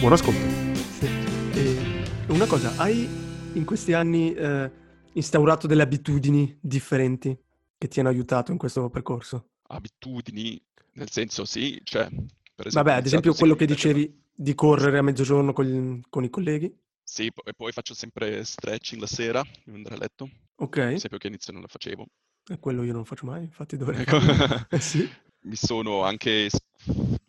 Buon ascolto. Sì. E una cosa, hai in questi anni eh, instaurato delle abitudini differenti che ti hanno aiutato in questo percorso? abitudini, nel senso sì, cioè, per esempio, Vabbè, ad esempio quello che sempre- dicevi di correre a mezzogiorno con, gli- con i colleghi. Sì, e poi faccio sempre stretching la sera, prima di andare a letto, Ok, per esempio che all'inizio non la facevo. e quello io non faccio mai, infatti dovrei Ecco. Eh sì. Mi sono anche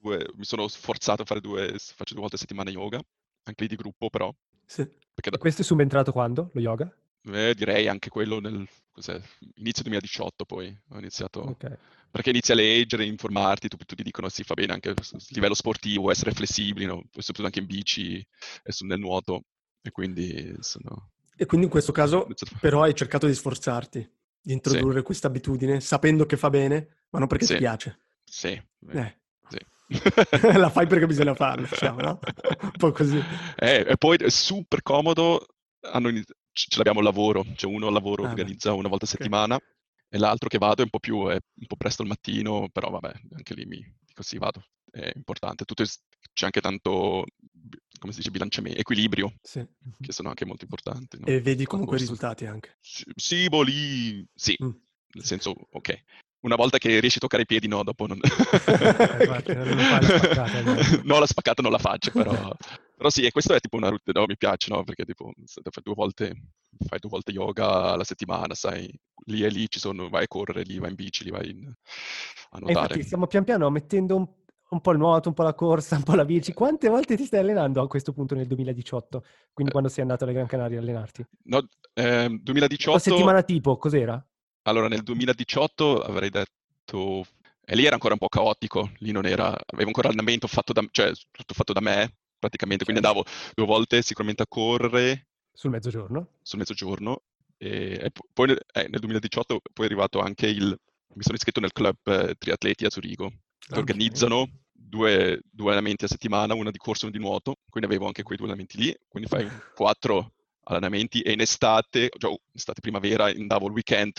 due, mi sono sforzato a fare due, faccio due volte a settimana yoga, anche lì di gruppo però, Sì. perché da- questo è subentrato quando? Lo yoga? eh, direi anche quello nel inizio 2018 poi ho iniziato, Ok. perché inizi a leggere, informarti, tu- tutti dicono sì, fa bene anche a livello sportivo, essere flessibili, no? Soprattutto anche in bici e nel nuoto, e quindi sono... E quindi in questo caso però hai cercato di sforzarti, di introdurre questa abitudine, sapendo che fa bene, ma non perché Sì. ti piace. Sì, Eh, sì. la fai perché bisogna farlo, diciamo, no? Un po' così. Eh, e poi è super comodo, hanno ini- c- ce l'abbiamo al lavoro, cioè uno al lavoro Ah, organizza una volta a settimana e l'altro che vado è un po' più, è un po' presto al mattino, però vabbè, anche lì mi dico sì, vado, è importante. Tutto is- c'è anche tanto, come si dice, bilanciamento, equilibrio, Sì. che sono anche molto importanti. no? E vedi comunque i risultati anche. Sì, sì, boh, lì, sì, Mm. nel senso, ok. Una volta che riesci a toccare i piedi, no, dopo non... la spaccata, allora. no, la spaccata non la faccio, però... però sì, e questo è tipo una routine, no, mi piace, no? Perché tipo, fai due volte, fai due volte yoga alla settimana, sai, lì e lì ci sono, vai a correre, lì vai in bici, lì vai in- a nuotare. infatti stiamo pian piano mettendo un, un po' il nuoto, un po' la corsa, un po' la bici. Quante volte ti stai allenando a questo punto nel 2018? Quindi Eh. quando sei andato alle Gran Canarie a allenarti? No, La 2018... settimana tipo, cos'era? Allora, nel 2018 avrei detto... E lì era ancora un po' caotico, lì non era... Avevo ancora allenamento fatto da... cioè tutto fatto da me, praticamente, quindi Certo. andavo due volte sicuramente a correre Sul mezzogiorno? sul mezzogiorno e, e po- poi nel, eh, nel 2018 poi è arrivato anche il... Mi sono iscritto nel club eh, triatleti a Zurigo, che Ok. organizzano due, due allenamenti a settimana, uno di corso e uno di nuoto, quindi avevo anche quei due allenamenti lì, quindi fai quattro allenamenti e in estate, cioè in estate primavera, andavo il weekend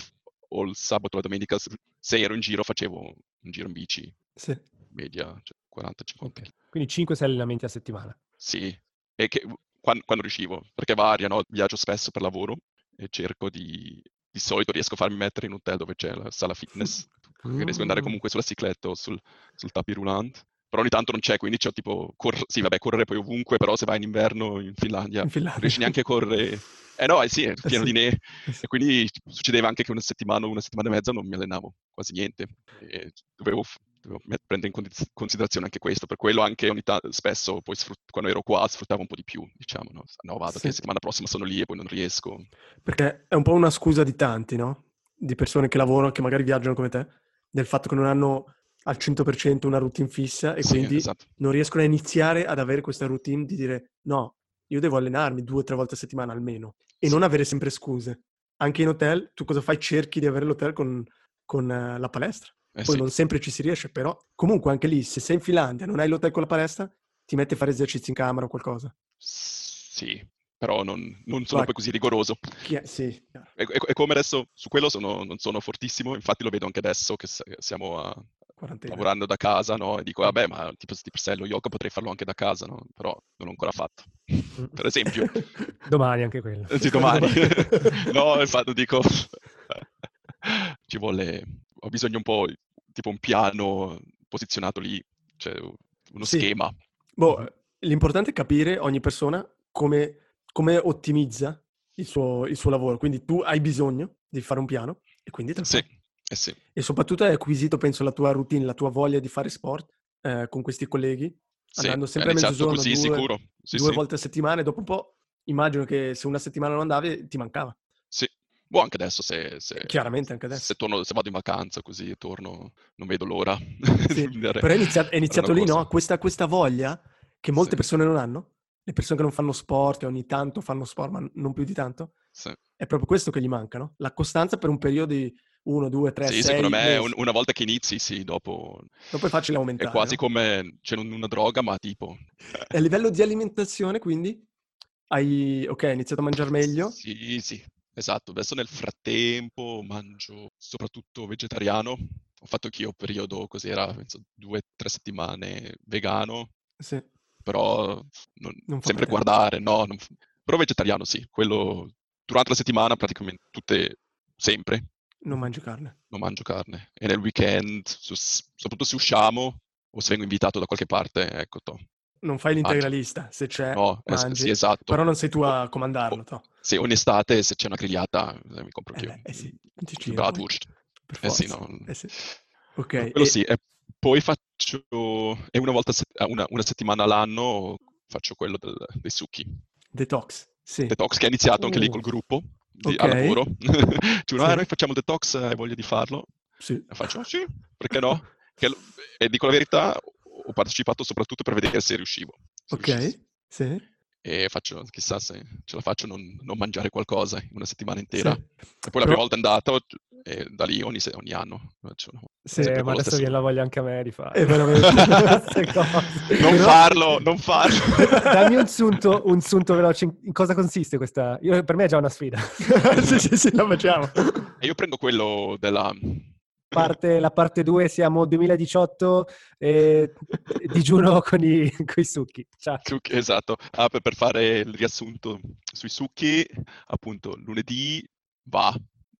o il sabato o la domenica, se ero in giro facevo un giro in bici, Sì. media cioè 40-50 Ok. Quindi 5-6 allenamenti a settimana. Sì, e che quan- quando, riuscivo, perché varia, no? Viaggio spesso per lavoro e cerco di, di solito riesco a farmi mettere in un hotel dove c'è la sala fitness, che riesco ad andare Mm. comunque sulla cicletta o sul, sul tapis roulant. Però ogni tanto non c'è, quindi c'ho tipo, cor- sì vabbè, correre poi ovunque, però se vai in inverno in Finlandia, In non Finlandia. riesci neanche a correre. Eh no, eh sì, è pieno sì. di neve. Eh. E quindi succedeva anche che una settimana o una settimana e mezza non mi allenavo quasi niente. E dovevo, f- dovevo met- prendere in considerazione anche questo. Per quello anche ogni tanto, spesso, poi sfrut- quando ero qua, sfruttavo un po' di più, diciamo, no? No, vado, che Sì. settimana prossima sono lì e poi non riesco. Perché è un po' una scusa di tanti, no? Di persone che lavorano, che magari viaggiano come te, del fatto che non hanno al 100% una routine fissa e Sì, quindi esatto. non riescono a iniziare ad avere questa routine di dire no, io devo allenarmi due o tre volte a settimana almeno e Sì. non avere sempre scuse. Anche in hotel, tu cosa fai? Cerchi di avere l'hotel con, con eh, la palestra. Eh Poi sì. non sempre ci si riesce, però comunque anche lì, se sei in Finlandia e non hai l'hotel con la palestra, ti metti a fare esercizi in camera o qualcosa. Sì, però non, non sono poi così rigoroso. È? Sì. E, e- come adesso, su quello sono- non sono fortissimo, infatti lo vedo anche adesso che siamo a- quarantena. lavorando da casa, no? E dico, vabbè, ma tipo, se lo yoga potrei farlo anche da casa, no? Però non l'ho ancora fatto. Per esempio, Domani anche quello. Eh sì, domani. no, infatti dico, ci vuole, ho bisogno un po', tipo un piano posizionato lì, cioè uno Sì. schema. Boh, l'importante è capire ogni persona come, come ottimizza il suo, il suo lavoro. Quindi tu hai bisogno di fare un piano e quindi te lo Sì, fai. Eh sì, E soprattutto hai acquisito, penso, la tua routine, la tua voglia di fare sport eh, con questi colleghi, sì, andando sempre a mezzogiorno, così, due, sicuro. Sì, due sì, volte a settimana e dopo un po' immagino che se una settimana non andavi ti mancava. sì. Boh, anche adesso se, se- Chiaramente anche adesso. se torno, se vado in vacanza così e torno, non vedo l'ora. Sì, Però è iniziato, è iniziato lì, no? corsa. Questa, questa voglia che molte persone non hanno le persone che non fanno sport e ogni tanto fanno sport, ma non più di tanto, è proprio questo che gli manca, no? La costanza per un periodo di 1, 2, 3, Sì, 6 secondo me un- una volta che inizi, sì, dopo Dopo è facile è aumentare, quasi no? come, c'è un- una droga, ma tipo... E a livello di alimentazione, quindi, hai, ok, hai iniziato a mangiare meglio? Sì, sì, esatto. Adesso nel frattempo mangio soprattutto vegetariano. Ho fatto anch'io un periodo così, era penso due o tre settimane vegano, Sì, però non- non sempre guardare, no, non però vegetariano sì, quello durante la settimana praticamente tutte, sempre, Non mangi carne. non mangio carne. E nel weekend, su- soprattutto se usciamo o se vengo invitato da qualche parte, ecco, to, Non fai mangio. l'integralista, se c'è, No, es- sì, esatto. Però non sei tu a comandarlo, to. Sì, ogni estate se c'è una grigliata eh, mi compro Eh beh, eh sì, ti una gira poi, bratwurst. per Eh sì, no. Eh sì. Ok, Quello e- sì, e poi faccio, e una volta, a set- eh, una, una settimana all'anno faccio quello del- dei succhi. detox, sì. Detox che ha iniziato anche lì Uh. col gruppo di, Ok. al lavoro. Dicono, Sì. ah, noi facciamo detox, hai voglia di farlo? Sì. Faccio, "Oh, sì, perché no? Che e dico la verità, ho partecipato soprattutto per vedere se riuscivo. se. Ok, sì. E faccio, chissà se ce la faccio non, non mangiare qualcosa in una settimana intera. Sì. E poi la prima Però- volta è andato e da lì ogni, ogni anno faccio una- Sì, ma adesso viene la voglia anche a me di fare. È veramente... Non Però- farlo, non farlo. Dammi un sunto, un sunto veloce. In cosa consiste questa? Io- per me è già una sfida. sì, sì, sì, lo facciamo. E io prendo quello della... Parte- la parte 2 siamo 2018 e digiuno con i, con i succhi. Ciao. Succhi, esatto. Ah, per, per fare il riassunto sui succhi, appunto, lunedì va,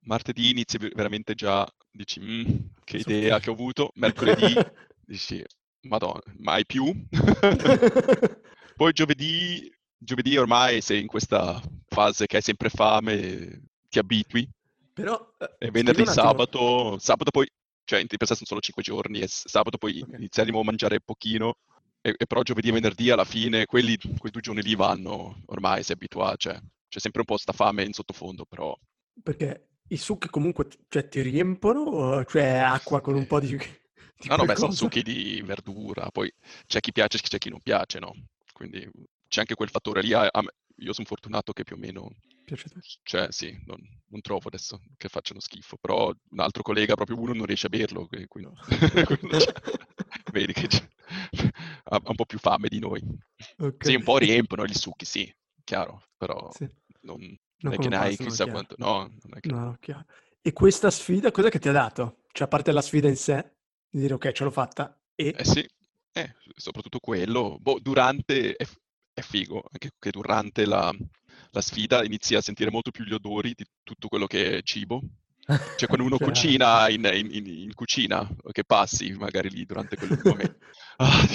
martedì inizi ver- veramente già, dici, "Mm, che idea che ho avuto, mercoledì dici, madonna, mai più. Poi giovedì, giovedì ormai sei in questa fase che hai sempre fame, ti abitui, Però... eh, e venerdì, sabato, sabato poi, cioè in per sé sono solo 5 giorni, e sabato poi Ok. iniziamo a mangiare pochino, e, e però giovedì e venerdì alla fine, quelli, quei due giorni lì vanno, ormai si abitua, cioè c'è sempre un po' sta fame in sottofondo, però Perché i succhi comunque ti- cioè, ti riempono, o- cioè acqua con un po' di, di no, no, beh, sono succhi di verdura, poi c'è chi piace, c'è chi non piace, no? Quindi c'è anche quel fattore lì, a- a io sono fortunato che più o meno, te. cioè sì, non, non trovo adesso che facciano schifo, però un altro collega, proprio uno, non riesce a berlo, quindi, vedi che c'è- ha un po' più fame di noi. Ok. Sì, un po' riempiono gli succhi, sì, chiaro, però Sì. non, Non è che ne hai chissà chiaro. quanto, no, non è che... No, chiaro. E questa sfida, cos'è che ti ha dato? Cioè, a parte la sfida in sé, di dire ok, ce l'ho fatta, e Eh sì, eh, soprattutto quello. Boh, durante è, figo, anche che durante la, la sfida inizi a sentire molto più gli odori di tutto quello che è cibo. Cioè quando uno cucina in, in- in- in cucina, che passi magari lì durante quel momento. Ah,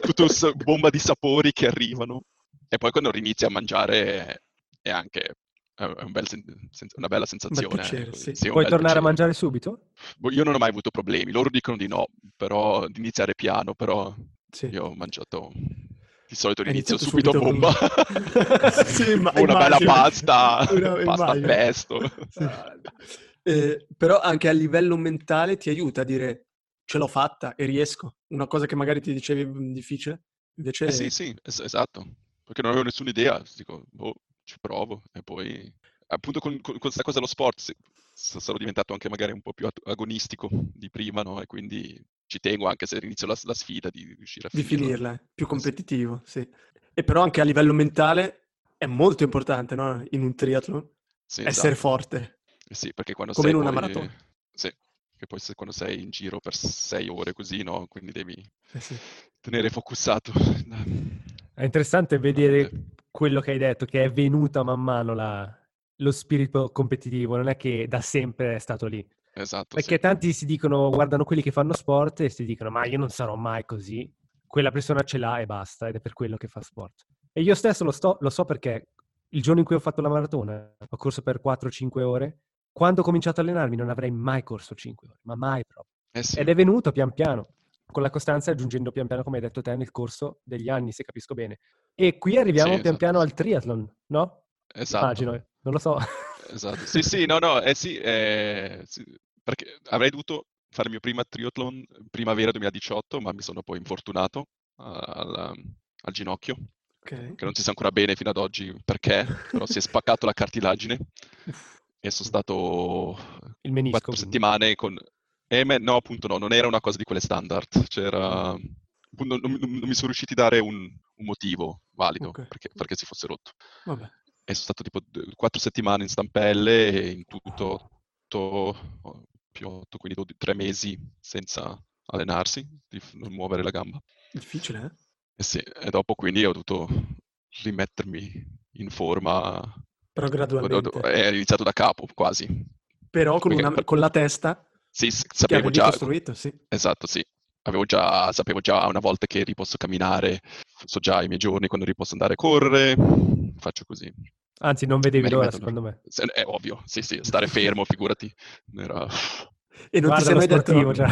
tutta questa bomba di sapori che arrivano. E poi quando inizi a mangiare è, anche un bel sen- una bella sensazione. piacere, ecco, sì. sì, un Puoi tornare a piacere. mangiare subito? Boh, Io non ho mai avuto problemi, loro dicono di no, però di iniziare piano, però sì. io ho mangiato di solito Hai inizio iniziato subito a subito bomba. con- Sì, ma- una bella immagino. pasta, Una- pasta immagino. pesto. Sì. Eh, però anche a livello mentale ti aiuta a dire ce l'ho fatta e riesco. Una cosa che magari ti dicevi mm, difficile, invece Eh sì, sì, es- esatto, perché non avevo nessuna idea, dico, boh, ci provo e poi appunto con, con- questa cosa dello sport se- s- sarò diventato anche magari un po' più agonistico di prima, no? E quindi ci tengo anche se inizio la, la sfida di riuscire a di finirla. finirla, eh, più sì. competitivo, sì. E però anche a livello mentale è molto importante, no? In un triathlon, Sì, essere esatto. forte. Eh Sì, perché quando Come sei in una poi... maratona. Sì, che poi se- quando sei in giro per sei ore così, no? Quindi devi Eh sì. tenere focussato. È interessante vedere quello che hai detto, che è venuta man mano la- lo spirito competitivo, non è che da sempre è stato lì. Esatto, Perché sì. tanti si dicono, guardano quelli che fanno sport e si dicono, ma io non sarò mai così. Quella persona ce l'ha e basta, ed è per quello che fa sport. E io stesso lo, sto- lo so perché il giorno in cui ho fatto la maratona, ho corso per 4-5 ore, quando ho cominciato a allenarmi non avrei mai corso 5 ore, ma mai proprio. Eh sì, Ed è venuto pian piano, con la costanza aggiungendo pian piano, come hai detto te, nel corso degli anni, se capisco bene. E qui arriviamo Sì, pian esatto, piano sì. al triathlon, no? esatto. Immagino, eh. non lo so. Esatto. Sì, sì, no, no, eh sì, eh, sì, perché avrei dovuto fare il mio prima triathlon primavera 2018, ma mi sono poi infortunato al, al ginocchio Ok. che non si sa ancora bene fino ad oggi perché, però si è spaccato la cartilagine e sono stato Il menisco. quattro settimane con... Eh, no, appunto no, non era una cosa di quelle standard, c'era... Non, non- non mi sono riusciti a dare un, un motivo valido Ok. perché, perché si fosse rotto. Vabbè. Sono stato tipo quattro settimane in stampelle e in tutto otto, più otto, quindi dod- tre mesi senza allenarsi, di non muovere la gamba. Difficile, eh? E, sì, e dopo quindi ho dovuto rimettermi in forma. Però gradualmente. È iniziato da capo quasi. Però con, una- con la testa Sì, sapevo già, costruito, sì. esatto, sì. Avevo già, sapevo già una volta che riposso camminare, so già i miei giorni quando riposso andare a correre, faccio così. Anzi, non vedevi l'ora, secondo me. Se- È ovvio, sì, sì, stare fermo, figurati. Era... E non ti sei mai detto... già.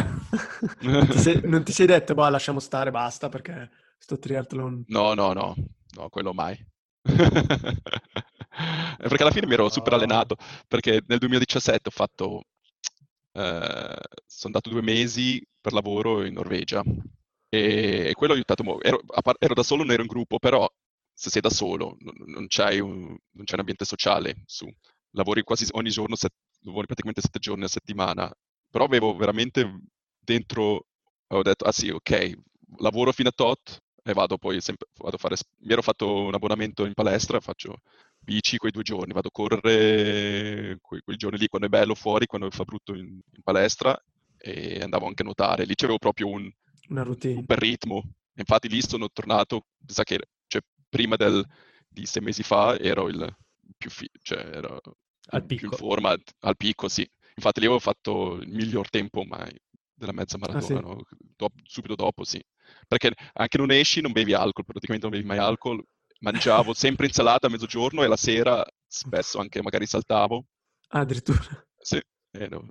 non, ti sei, non ti sei detto, boh, lasciamo stare, basta, perché sto triathlon... No, no, no, no, quello mai. Perché alla fine mi ero super allenato, perché nel 2017 ho fatto, eh, sono andato due mesi per lavoro in Norvegia e, e quello ha aiutato molto. Ero, ero da solo, non ero in gruppo, però se sei da solo non, non c'hai un, non c'è un ambiente sociale su. Lavori quasi ogni giorno, set- lavori praticamente sette giorni a settimana, però avevo veramente dentro, ho detto, ah sì, ok, lavoro fino a tot e vado poi sempre, vado a fare, mi ero fatto un abbonamento in palestra, faccio bici quei due giorni, vado a correre quei, quei giorni lì quando è bello fuori, quando fa brutto in, in palestra e andavo anche a nuotare, lì c'avevo proprio un, Una routine. super ritmo. Infatti lì sono tornato, sa che cioè, prima del- di sei mesi fa ero il più, fi- cioè, ero Al più in picco. forma, al picco, sì. Infatti lì avevo fatto il miglior tempo mai della mezza Ah, maratona, sì? no? Dop- subito dopo, sì. Perché anche non esci, non bevi alcol, praticamente non bevi mai alcol. Mangiavo sempre insalata a mezzogiorno e la sera spesso anche magari saltavo. Ah, addirittura. Sì, ero-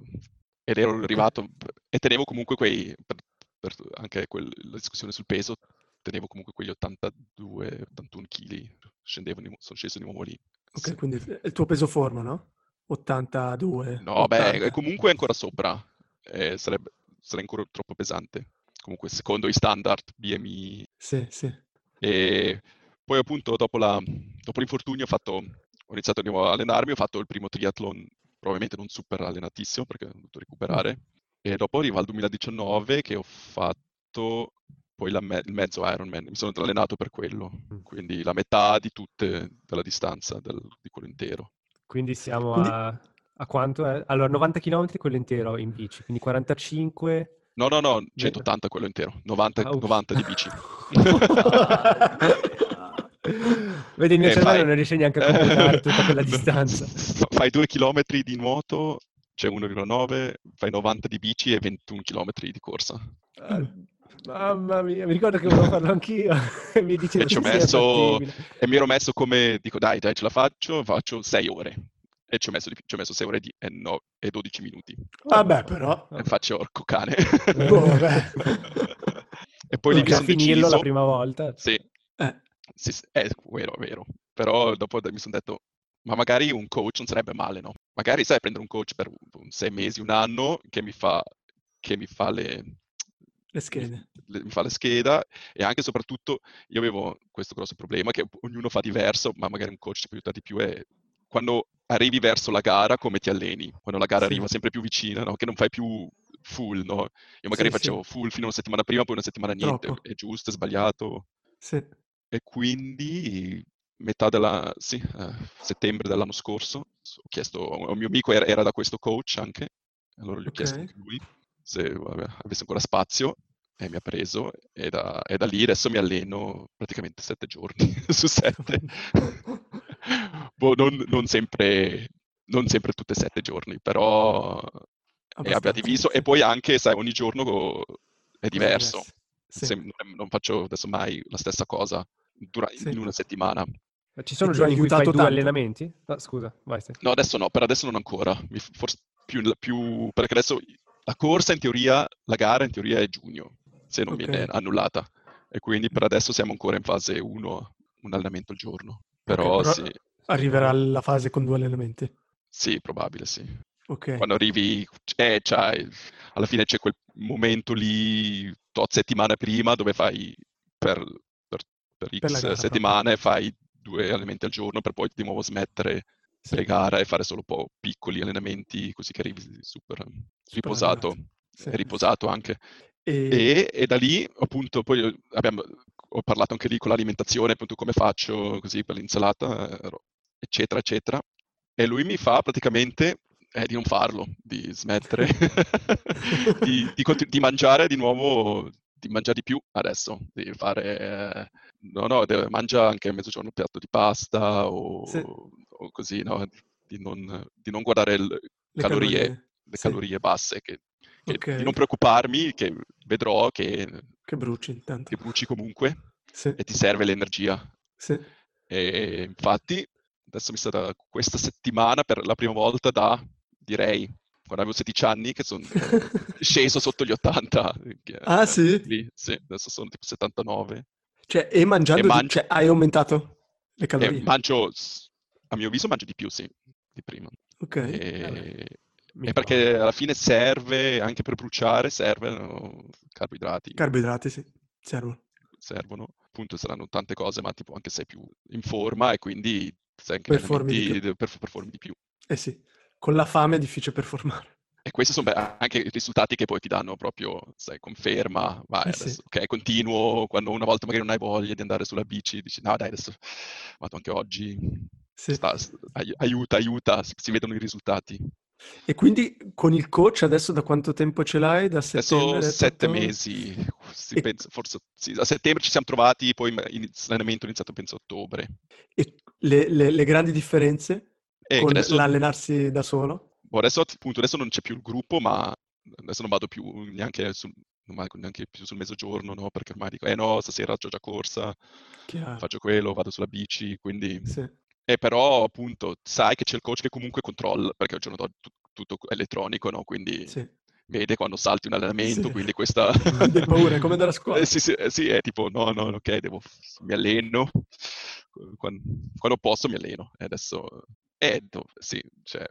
ed ero arrivato e tenevo comunque quei, per, per anche quel- la discussione sul peso, tenevo comunque quegli 82, 81 kg, scendevo sono sceso di nuovo lì. Ok, Sì. quindi il tuo peso forma, no? 82. No, beh, 80. comunque è ancora sopra, eh, sarebbe, sarebbe ancora troppo pesante, comunque secondo i standard BMI. Sì, sì. E poi appunto dopo, la- dopo l'infortunio ho fatto, ho iniziato di nuovo a allenarmi, ho fatto il primo triathlon, probabilmente non super allenatissimo perché ho dovuto recuperare, e dopo arriva al 2019 che ho fatto poi la me- il mezzo Ironman, mi sono allenato per quello, Mm. quindi la metà di tutte della distanza del- di quello intero. Quindi siamo Quindi- a... a quanto è? Allora, 90 km quello intero in bici, quindi 45... No, no, no, 180 quello intero, 90, Ah, uff. 90 di bici. Vedi, il mio Eh, cervello fai- non riesce neanche a completare tutta quella distanza. Fai 2 km di nuoto, cioè 1,9, fai 90 di bici e 21 km di corsa. Ah, Mamma mia, mi ricordo che volevo farlo anch'io e mi dicevo E ci ho messo, e mi ero messo come, dico dai, dai, ce la faccio, faccio 6 ore. E ci ho messo, ci ho messo 6 ore di- e, no- e 12 minuti. Vabbè, però. E faccio orco cane. Oh, vabbè. e poi lì mi Per sono finirlo deciso, la prima volta. sì, Eh, sì, sì, è vero, è vero. Però dopo mi sono detto, ma magari un coach non sarebbe male, no? Magari sai prendere un coach per un- sei mesi, un anno, che mi fa, che mi fa le, le schede. le- mi fa la scheda e anche e soprattutto io avevo questo grosso problema che ognuno fa diverso, ma magari un coach ci può aiutare di più è quando arrivi verso la gara come ti alleni, quando la gara Sì. arriva sempre più vicina, no? Che non fai più full, no? Io magari Sì, sì. facevo full fino a una settimana prima, poi una settimana niente, Troppo. è giusto, è sbagliato Sì. E quindi metà della, sì, eh, settembre dell'anno scorso ho chiesto un mio amico, era, era da questo coach anche, allora gli ho chiesto Ok. anche lui se vabbè, avesse ancora spazio e mi ha preso e da, e da lì adesso mi alleno praticamente sette giorni su sette. Boh, non, non sempre, non sempre tutte e sette giorni, però e abbia diviso sì. e poi anche, sai, ogni giorno è diverso. Sì. Sem- non faccio adesso mai la stessa cosa dura- Sì. in una settimana. Ma Ci sono giorni in cui fai due tanto? allenamenti? No, scusa, vai. Ste. No, adesso no, per adesso non ancora. Mi- Forse più, più- perché adesso la corsa in teoria, la gara in teoria è giugno, se non Ok. viene annullata. E quindi per adesso siamo ancora in fase 1, un allenamento al giorno. Però, però- sì, Arriverà la fase con due allenamenti. sì, probabile sì. Ok. Quando arrivi, eh, c'hai- alla fine c'è quel momento lì, tot settimane prima, dove fai per, per- per Per X gara settimane fai due allenamenti al giorno per poi di nuovo smettere Sì. le gare e fare solo un po' piccoli allenamenti così che arrivi super riposato allenato. Sì. e riposato anche. E... E, e da lì, appunto, poi abbiamo, ho parlato anche lì con l'alimentazione, appunto, come faccio così per l'insalata, eh, eccetera, eccetera. E lui mi fa praticamente eh, di non farlo, di smettere, di, di continu- di mangiare di nuovo, di mangiare di più adesso, di fare, no, no, deve- mangia anche a mezzogiorno un piatto di pasta o, Sì. o così, no? Di non, di non guardare le Le calorie, calorie, le sì. calorie basse, che, che- Ok. di non preoccuparmi, che vedrò che, Che bruci intanto. che bruci comunque Sì, e ti serve l'energia. sì. E infatti, adesso mi è stata questa settimana per la prima volta da, direi, quando avevo 16 anni, che sono sceso sotto gli 80. che- Ah, sì? lì, sì, adesso sono tipo 79. Cioè, e mangiando, E mangio- cioè, hai aumentato le E calorie? mangio, s- a mio avviso, mangio di più, sì, di prima. Ok. E, e perché alla fine serve, anche per bruciare, servono carboidrati. Carboidrati, sì, servono. servono. Appunto saranno tante cose, ma tipo anche sei più in forma e quindi sei anche Performi di più. per- performi di più. Eh sì, con la fame è difficile performare. E questi sono anche i risultati che poi ti danno proprio, sai, conferma, vai, Eh sì. adesso, ok, continuo, quando una volta magari non hai voglia di andare sulla bici, dici, no dai, adesso vado anche oggi, Sì. sta- sta- ai- aiuta, aiuta, si, si vedono i risultati. E quindi con il coach adesso da quanto tempo ce l'hai? Da settembre? Adesso sette detto? mesi, si E- pensa- forse sì, a settembre ci siamo trovati, poi l'allenamento è iniziato penso a ottobre. E le, le- le grandi differenze E con adesso- l'allenarsi da solo? Boh, adesso appunto adesso non c'è più il gruppo, ma adesso non vado più neanche sul, non vado neanche più sul mezzogiorno, no? Perché ormai dico, eh no, stasera c'ho già corsa, Chiaro. faccio quello, vado sulla bici, quindi... Sì. E però appunto sai che c'è il coach che comunque controlla, perché al giorno d'oggi tu- tutto elettronico, no? Quindi Sì. vede quando salti un allenamento, Sì. quindi questa... Hai paura, è come andare a scuola. Eh, sì, sì, eh, sì, è tipo, no, no, ok, devo, mi alleno, quando, quando posso mi alleno. E adesso, eh, do- sì, c'è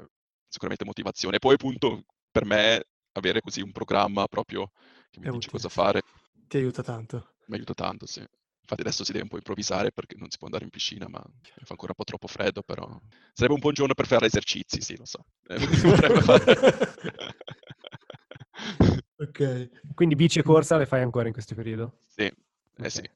sicuramente motivazione. Poi appunto, per me, avere così un programma proprio che mi È dice utile, cosa fare, Ti aiuta tanto. mi aiuta tanto, sì. Infatti adesso si deve un po' improvvisare perché non si può andare in piscina, ma fa ancora un po' troppo freddo, però sarebbe un buon giorno per fare esercizi, sì, lo so. Eh. Ok. Quindi bici e corsa le fai ancora in questo periodo? Sì, eh sì. Eh,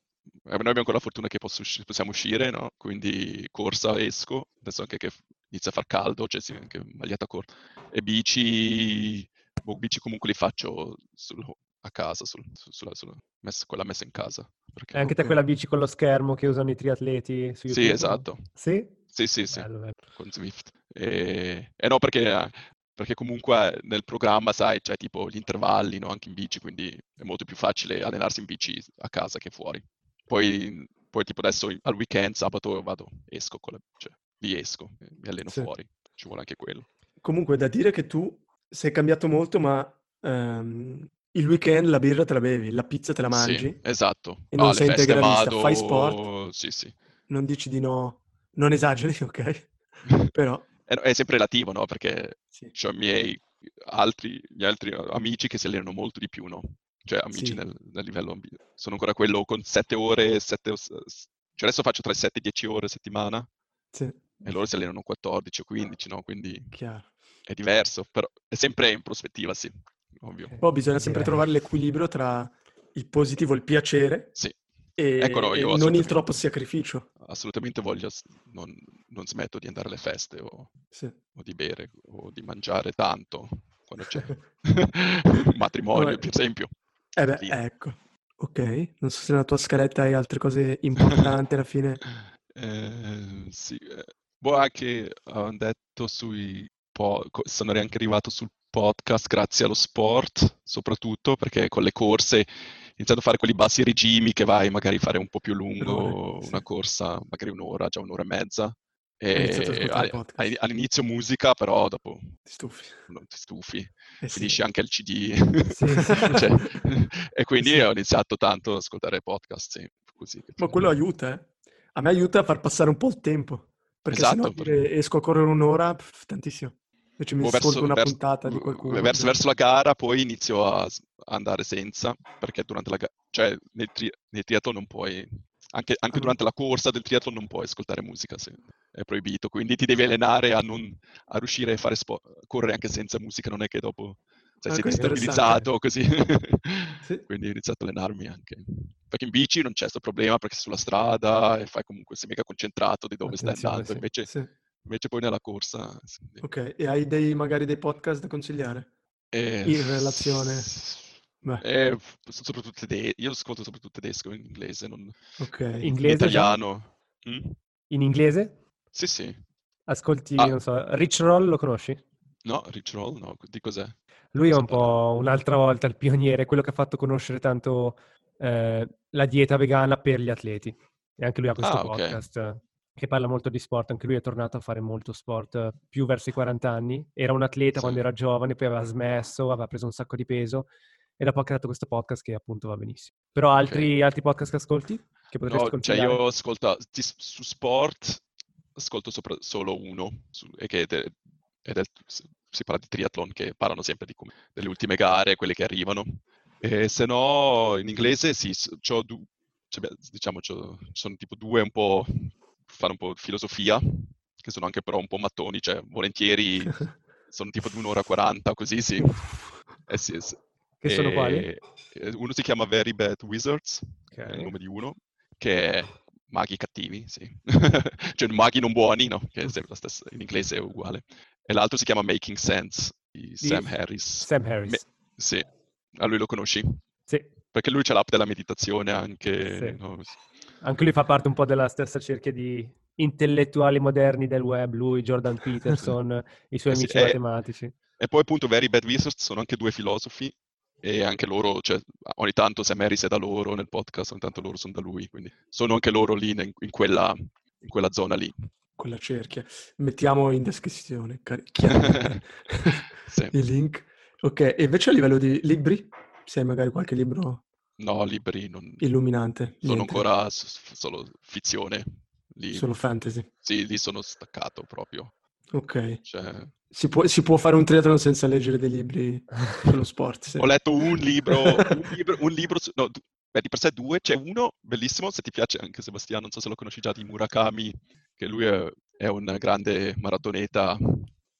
Noi abbiamo ancora la fortuna che posso usci- possiamo uscire, no? Quindi corsa, esco, adesso anche che inizia a far caldo, cioè sì, anche magliata corta. E bici, boh, bici comunque li faccio sul- a casa, sul- su- sulla, sulla messa, quella messa in casa. perché- anche te quella bici con lo schermo che usano i triatleti su YouTube? Sì, esatto. Sì? Sì, sì, sì, Bello, bello. con Zwift. E, e no, perché, perché comunque nel programma, sai, c'è tipo gli intervalli, no? Anche in bici, quindi è molto più facile allenarsi in bici a casa che fuori. Poi, poi tipo adesso al weekend, sabato vado, esco con la, cioè, vi esco, mi alleno Sì. fuori, ci vuole anche quello. Comunque da dire che tu sei cambiato molto, ma ehm, il weekend la birra te la bevi, la pizza te la mangi, Sì, esatto. E non Ah, sei integralista, vado, fai sport? Sì, sì. non dici di no, non esageri, ok? Però È, è sempre relativo, no? Perché sì, ho i miei altri, gli altri amici che si allenano molto di più, no? Cioè amici Sì. nel, nel livello, sono ancora quello con 7 ore, 7, cioè adesso faccio tra 7 e 10 ore a settimana sì, e loro si allenano 14 o 15, no? Quindi chiaro. è diverso, però è sempre in prospettiva, sì, ovvio. Poi bisogna sempre Direi. trovare l'equilibrio tra il positivo, il piacere Sì, e, Ecco, no, e io non il troppo sacrificio. assolutamente voglio, non, non smetto di andare alle feste o, Sì. o di bere o di mangiare tanto quando c'è un matrimonio, Vabbè. per esempio. Eh beh, Fine. ecco. Ok, non so se nella tua scaletta hai altre cose importanti alla fine. Eh, sì, eh, boh, anche hanno detto sui po- sono anche arrivato sul podcast grazie allo sport, soprattutto perché con le corse, iniziando a fare quelli bassi regimi che vai magari a fare un po' più lungo, sì. una corsa, magari un'ora, già un'ora e mezza. E all'inizio musica, però dopo Ti stufi. non ti stufi, Eh sì. finisci anche il CD. Sì. Cioè, e quindi Sì. ho iniziato tanto ad ascoltare podcast, sì, così. Ma quello aiuta, eh. A me aiuta a far passare un po' il tempo. Perché Esatto, per- dire esco a correre un'ora, pff, tantissimo. Invece mi ascolto una verso- puntata di qualcuno. Verso, verso la gara poi inizio a andare senza, perché durante la gara, cioè nel, tri- nel triathlon non puoi Anche, anche Ah. durante la corsa del triathlon non puoi ascoltare musica, se- è proibito. Quindi ti devi allenare a, non, a riuscire a fare spo- correre anche senza musica, non è che dopo sai, Ah, questo è destabilizzato così. Sì. Quindi ho iniziato a allenarmi anche. Perché in bici non c'è questo problema perché sei sulla strada e fai comunque, sei mega concentrato di dove stai Attenzione, andando. sì. Invece, Sì. invece poi nella corsa... sì. Ok, e hai dei, magari dei podcast da consigliare? Eh, In relazione- eh, soprattutto tede- io ascolto soprattutto tedesco in inglese, non ok. in Inglese, già? italiano. Mm? In inglese? Sì, sì. Ascolti, Ah. non so, Rich Roll lo conosci? No, Rich Roll, no, di cos'è? Lui è un po' un'altra volta il pioniere, quello che ha fatto conoscere tanto eh, la dieta vegana per gli atleti. E anche lui ha questo Ah, ok. podcast che parla molto di sport. Anche lui è tornato a fare molto sport più verso i 40 anni. Era un atleta Sì. quando era giovane, poi aveva smesso, aveva preso un sacco di peso e dopo ha creato questo podcast che appunto va benissimo. Però altri, altri podcast che ascolti? Che potresti No, cioè io ascolto su sport, ascolto sopra- solo uno, su- e che è- ed è- si parla di triathlon, che parlano sempre di delle ultime gare, quelle che arrivano. E se no, in inglese sì, c'ho du- cioè, diciamo, c'ho- sono tipo due un po', fanno un po' di filosofia, che sono anche però un po' mattoni, cioè volentieri sono tipo di un'ora e 40, così sì. Eh sì, sì. Che sono quali? E- e uno si chiama Very Bad Wizards, è il nome di uno, che maghi cattivi, sì. cioè maghi non buoni, no? Che è sempre la stessa, in inglese è uguale. E l'altro si chiama Making Sense, di Sam Harris. Sam Harris. Me- sì, a lui lo conosci? Sì. Perché lui c'ha l'app della meditazione anche. Sì. no? Anche lui fa parte un po' della stessa cerchia di intellettuali moderni del web, lui, Jordan Peterson, i suoi Eh sì, amici eh, matematici. E poi appunto Very Bad Wizards sono anche due filosofi e anche loro, cioè ogni tanto Sam Harris è da loro nel podcast, ogni tanto loro sono da lui, quindi sono anche loro lì in, in quella, in quella zona lì. Quella cerchia. Mettiamo in descrizione chiaramente Sì. i link. Ok, e invece a livello di libri, se hai magari qualche libro No, libri non... illuminante, sono niente, ancora s- solo fizione. Lì, solo fantasy. sì, lì sono staccato proprio. Ok, Cioè, si può, si può fare un triathlon senza leggere dei libri sullo sport. sì. Ho letto un libro, un libro, un libro su- no, beh, di per sé due, c'è uno bellissimo, se ti piace anche Sebastiano, non so se lo conosci già, di Murakami, che lui è, è un grande maratoneta.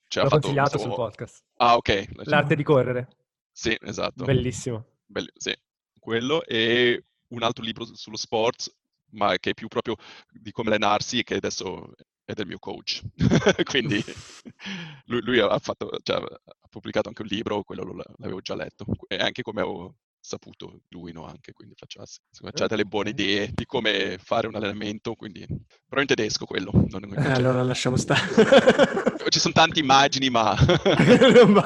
Cioè, L'ho ha fatto consigliato questo- sul podcast. Ah, ok. L'arte di correre, Sì, esatto. bellissimo. Belli- sì, quello e un altro libro su- sullo sport, ma che è più proprio di come allenarsi che adesso è del mio coach. Quindi lui, lui ha, fatto, cioè, ha pubblicato anche un libro, quello lo- l'avevo già letto, e anche come avevo saputo lui, no? Anche, quindi facciassi. C'ha delle buone idee di come fare un allenamento, quindi... Però in tedesco quello. non- non- Eh, allora lasciamo stare. Ci sono tante immagini, ma... Non.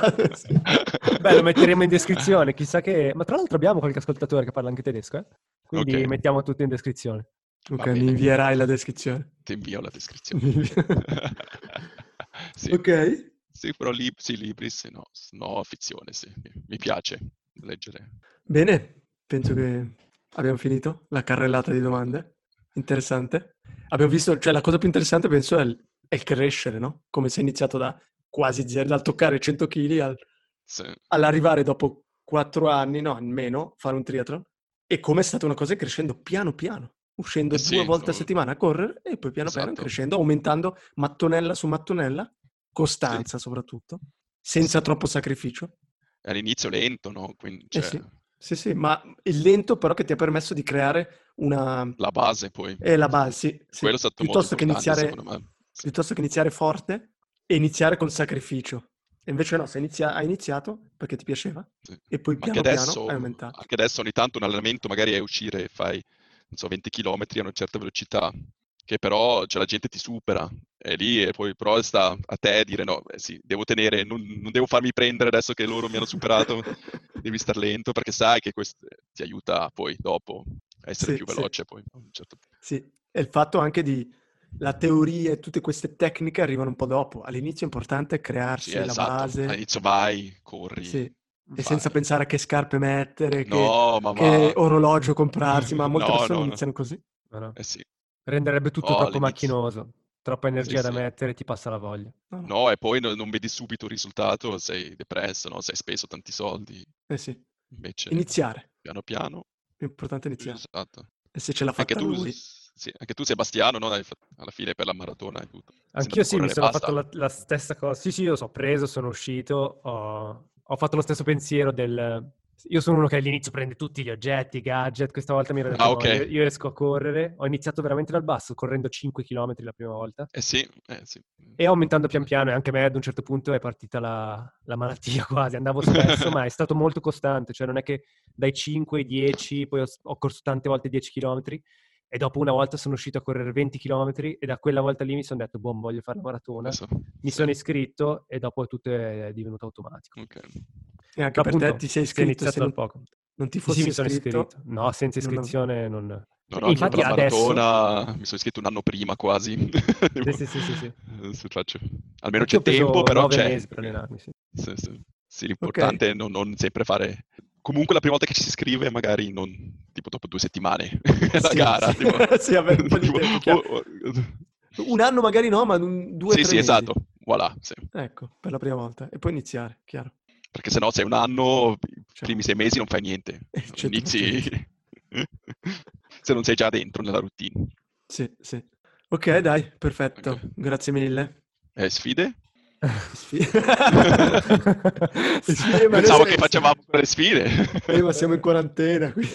Beh, lo metteremo in descrizione, chissà che... Ma tra l'altro abbiamo qualche ascoltatore che parla anche tedesco, eh? Quindi Ok. mettiamo tutto in descrizione. Ok, mi invierai la descrizione. Ti invio la descrizione. Sì. Ok, Sì, però lib- sì, libri, sì, no, no, fizione, sì. Mi, mi piace leggere. bene, penso che abbiamo finito la carrellata di domande. Interessante. Abbiamo visto, cioè la cosa più interessante penso è il, è il crescere, no? Come sei iniziato da quasi zero, dal toccare 100 kg al, Sì, all'arrivare dopo 4 anni, no, almeno, fare un triathlon. E come è stata una cosa crescendo piano piano, uscendo Eh sì, due volte a settimana a correre e poi piano piano Esatto. crescendo, aumentando mattonella su mattonella, costanza soprattutto, senza Sì. troppo sacrificio. all'inizio lento, no? Quindi, Eh cioè, sì. Sì, sì, ma il lento però che ti ha permesso di creare una... la base poi. È la base, sì, sì. Quello è stato Piuttosto che iniziare. Sì. piuttosto che iniziare forte e iniziare col sacrificio. E invece no, inizia- hai iniziato perché ti piaceva Sì. e poi piano adesso, piano hai aumentato. anche adesso ogni tanto un allenamento magari è uscire e fai, so, 20 km a una certa velocità, che però cioè, la gente ti supera. E lì e poi però sta a te dire no, eh sì, devo tenere, non, non devo farmi prendere adesso che loro mi hanno superato, devi star lento perché sai che questo ti aiuta poi dopo a essere Sì, più sì. veloce poi. a un certo. Sì, e il fatto anche di la teoria e tutte queste tecniche arrivano un po' dopo. All'inizio è importante crearsi Sì, la esatto. base. All'inizio vai, corri. Sì, e senza pensare a che scarpe mettere, che, No, ma che va. orologio comprarsi, ma molte No, persone no, no. iniziano così. No, no. Eh sì. Renderebbe tutto No, troppo all'inizio- macchinoso, troppa energia da sì. mettere, ti passa la voglia. No, no. No, e poi no- non vedi subito il risultato, sei depresso, no? Sei speso tanti soldi. Eh sì, Invece, iniziare. piano piano, È importante iniziare. esatto. E se ce l'ha fatta Anche tu, lui. sì, anche tu Sebastiano, no? Hai alla fine per la maratona e tutto. Anch'io sì, mi sono basta. fatto la, la stessa cosa. Sì, sì, io so, ho preso, sono uscito, ho, ho fatto lo stesso pensiero del... Io sono uno che all'inizio prende tutti gli oggetti, i gadget, questa volta mi ero detto Ah, no, ok. io, io esco a correre, ho iniziato veramente dal basso, correndo 5 km la prima volta Eh sì, eh sì. e aumentando pian piano e anche a me ad un certo punto è partita la, la malattia quasi, andavo spesso ma è stato molto costante, cioè non è che dai 5 ai 10, poi ho, ho corso tante volte 10 km e dopo una volta sono uscito a correre 20 km e da quella volta lì mi sono detto, boh, voglio fare la maratona. Adesso, Mi sì, sono iscritto e dopo tutto è divenuto automatico. ok. E anche per te Appunto, ti sei iscritto. iniziato Se da non, poco. non ti fossi sì, mi sono iscritto, iscritto. No, senza non iscrizione non... No, Cioè, no, anche infatti la adesso... maratona mi sono iscritto un anno prima quasi. Sì, sì, sì, sì, sì. Adesso faccio- Almeno Anch'io c'è tempo, però c'è. mesi per allenarmi, sì. Sì, sì. Sì, l'importante è non, non sempre fare... Comunque la prima volta che ci si iscrive magari non... tipo dopo due settimane la Sì, gara. sì. tipo. Sì, avere un po' di Tipo, tempo, oh, oh, Un anno magari no, ma un, due Sì, tre sì, mesi. esatto. Voilà, sì. Ecco, per la prima volta. E poi iniziare, chiaro. Perché se no sei un anno, i Cioè, primi sei mesi non fai niente. 100%. Inizi... se non sei già dentro nella routine. Sì, sì. Ok, dai, perfetto. Ok. Grazie mille. Eh, sfide? Noi Pensavo che facevamo le sfide. Eh, ma siamo in quarantena qui.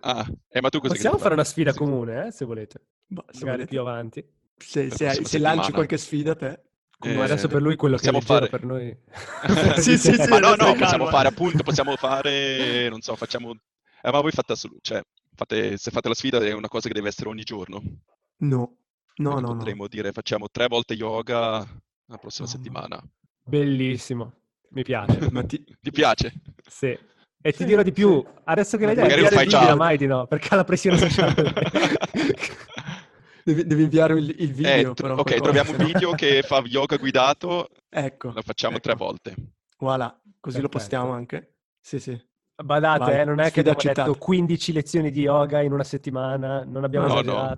Ah, eh, ma tu cosa Possiamo fare una sfida Sì. comune, eh, se volete. Ma se, Magari volete- più avanti. se, se, se lanci qualche sfida te. Eh, adesso per lui quello che è fare- per noi. Sì, sì, sì. ma no, no, possiamo fare appunto, possiamo fare, non so, facciamo... Eh, ma voi fate, assolut- cioè, fate, se fate la sfida è una cosa che deve essere ogni giorno. No, no, no, no. potremmo dire facciamo tre volte yoga la prossima no. settimana. Bellissimo, mi piace. Ma ti- Ti piace? Sì. E ti dirò di più, adesso che l'hai detto, magari lo fai dirà mai di no, perché ha la pressione sociale. Devi, devi inviare il, il video, Eh, però. ok, troviamo un no- video che fa yoga guidato, Ecco. lo facciamo ecco. tre volte. Voilà, così lo Perfetto. postiamo anche. Sì, sì. Badate, Vai, eh, non è che abbiamo detto accettata. 15 lezioni di yoga in una settimana, non abbiamo No, no.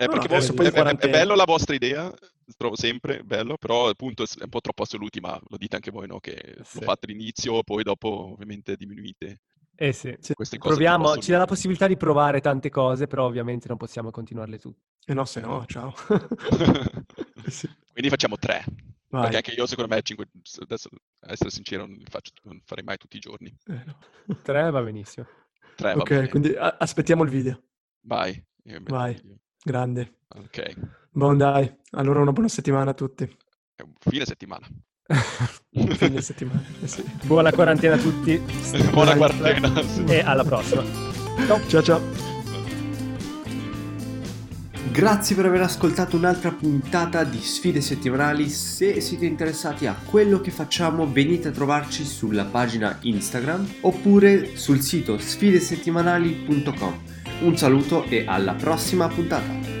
Eh, No, perché no, voi- è, è- è bello la vostra idea, trovo sempre bello, però appunto è un po' troppo assoluti, ma lo dite anche voi, no? Che Sì. lo fate all'inizio, poi dopo ovviamente diminuite Eh sì. Proviamo, ci dà la possibilità di provare tante cose, però ovviamente non possiamo continuarle tutte. E no, se no, ciao. Sì. Quindi facciamo tre, Vai. perché anche io secondo me cinque, adesso essere sincero non li faccio, non farei mai tutti i giorni. Eh, no. Tre va benissimo. Tre, va Ok, bene. quindi aspettiamo il video. Vai. Vai. Grande. Ok, Buon dai. Allora una buona settimana a tutti. è un fine settimana. Fine settimana. Eh sì. Buona quarantena a tutti Buona quarantena. e alla prossima. Ciao ciao. Grazie per aver ascoltato un'altra puntata di Sfide Settimanali. Se siete interessati a quello che facciamo, venite a trovarci sulla pagina Instagram oppure sul sito sfidesettimanali.com. Un saluto e alla prossima puntata!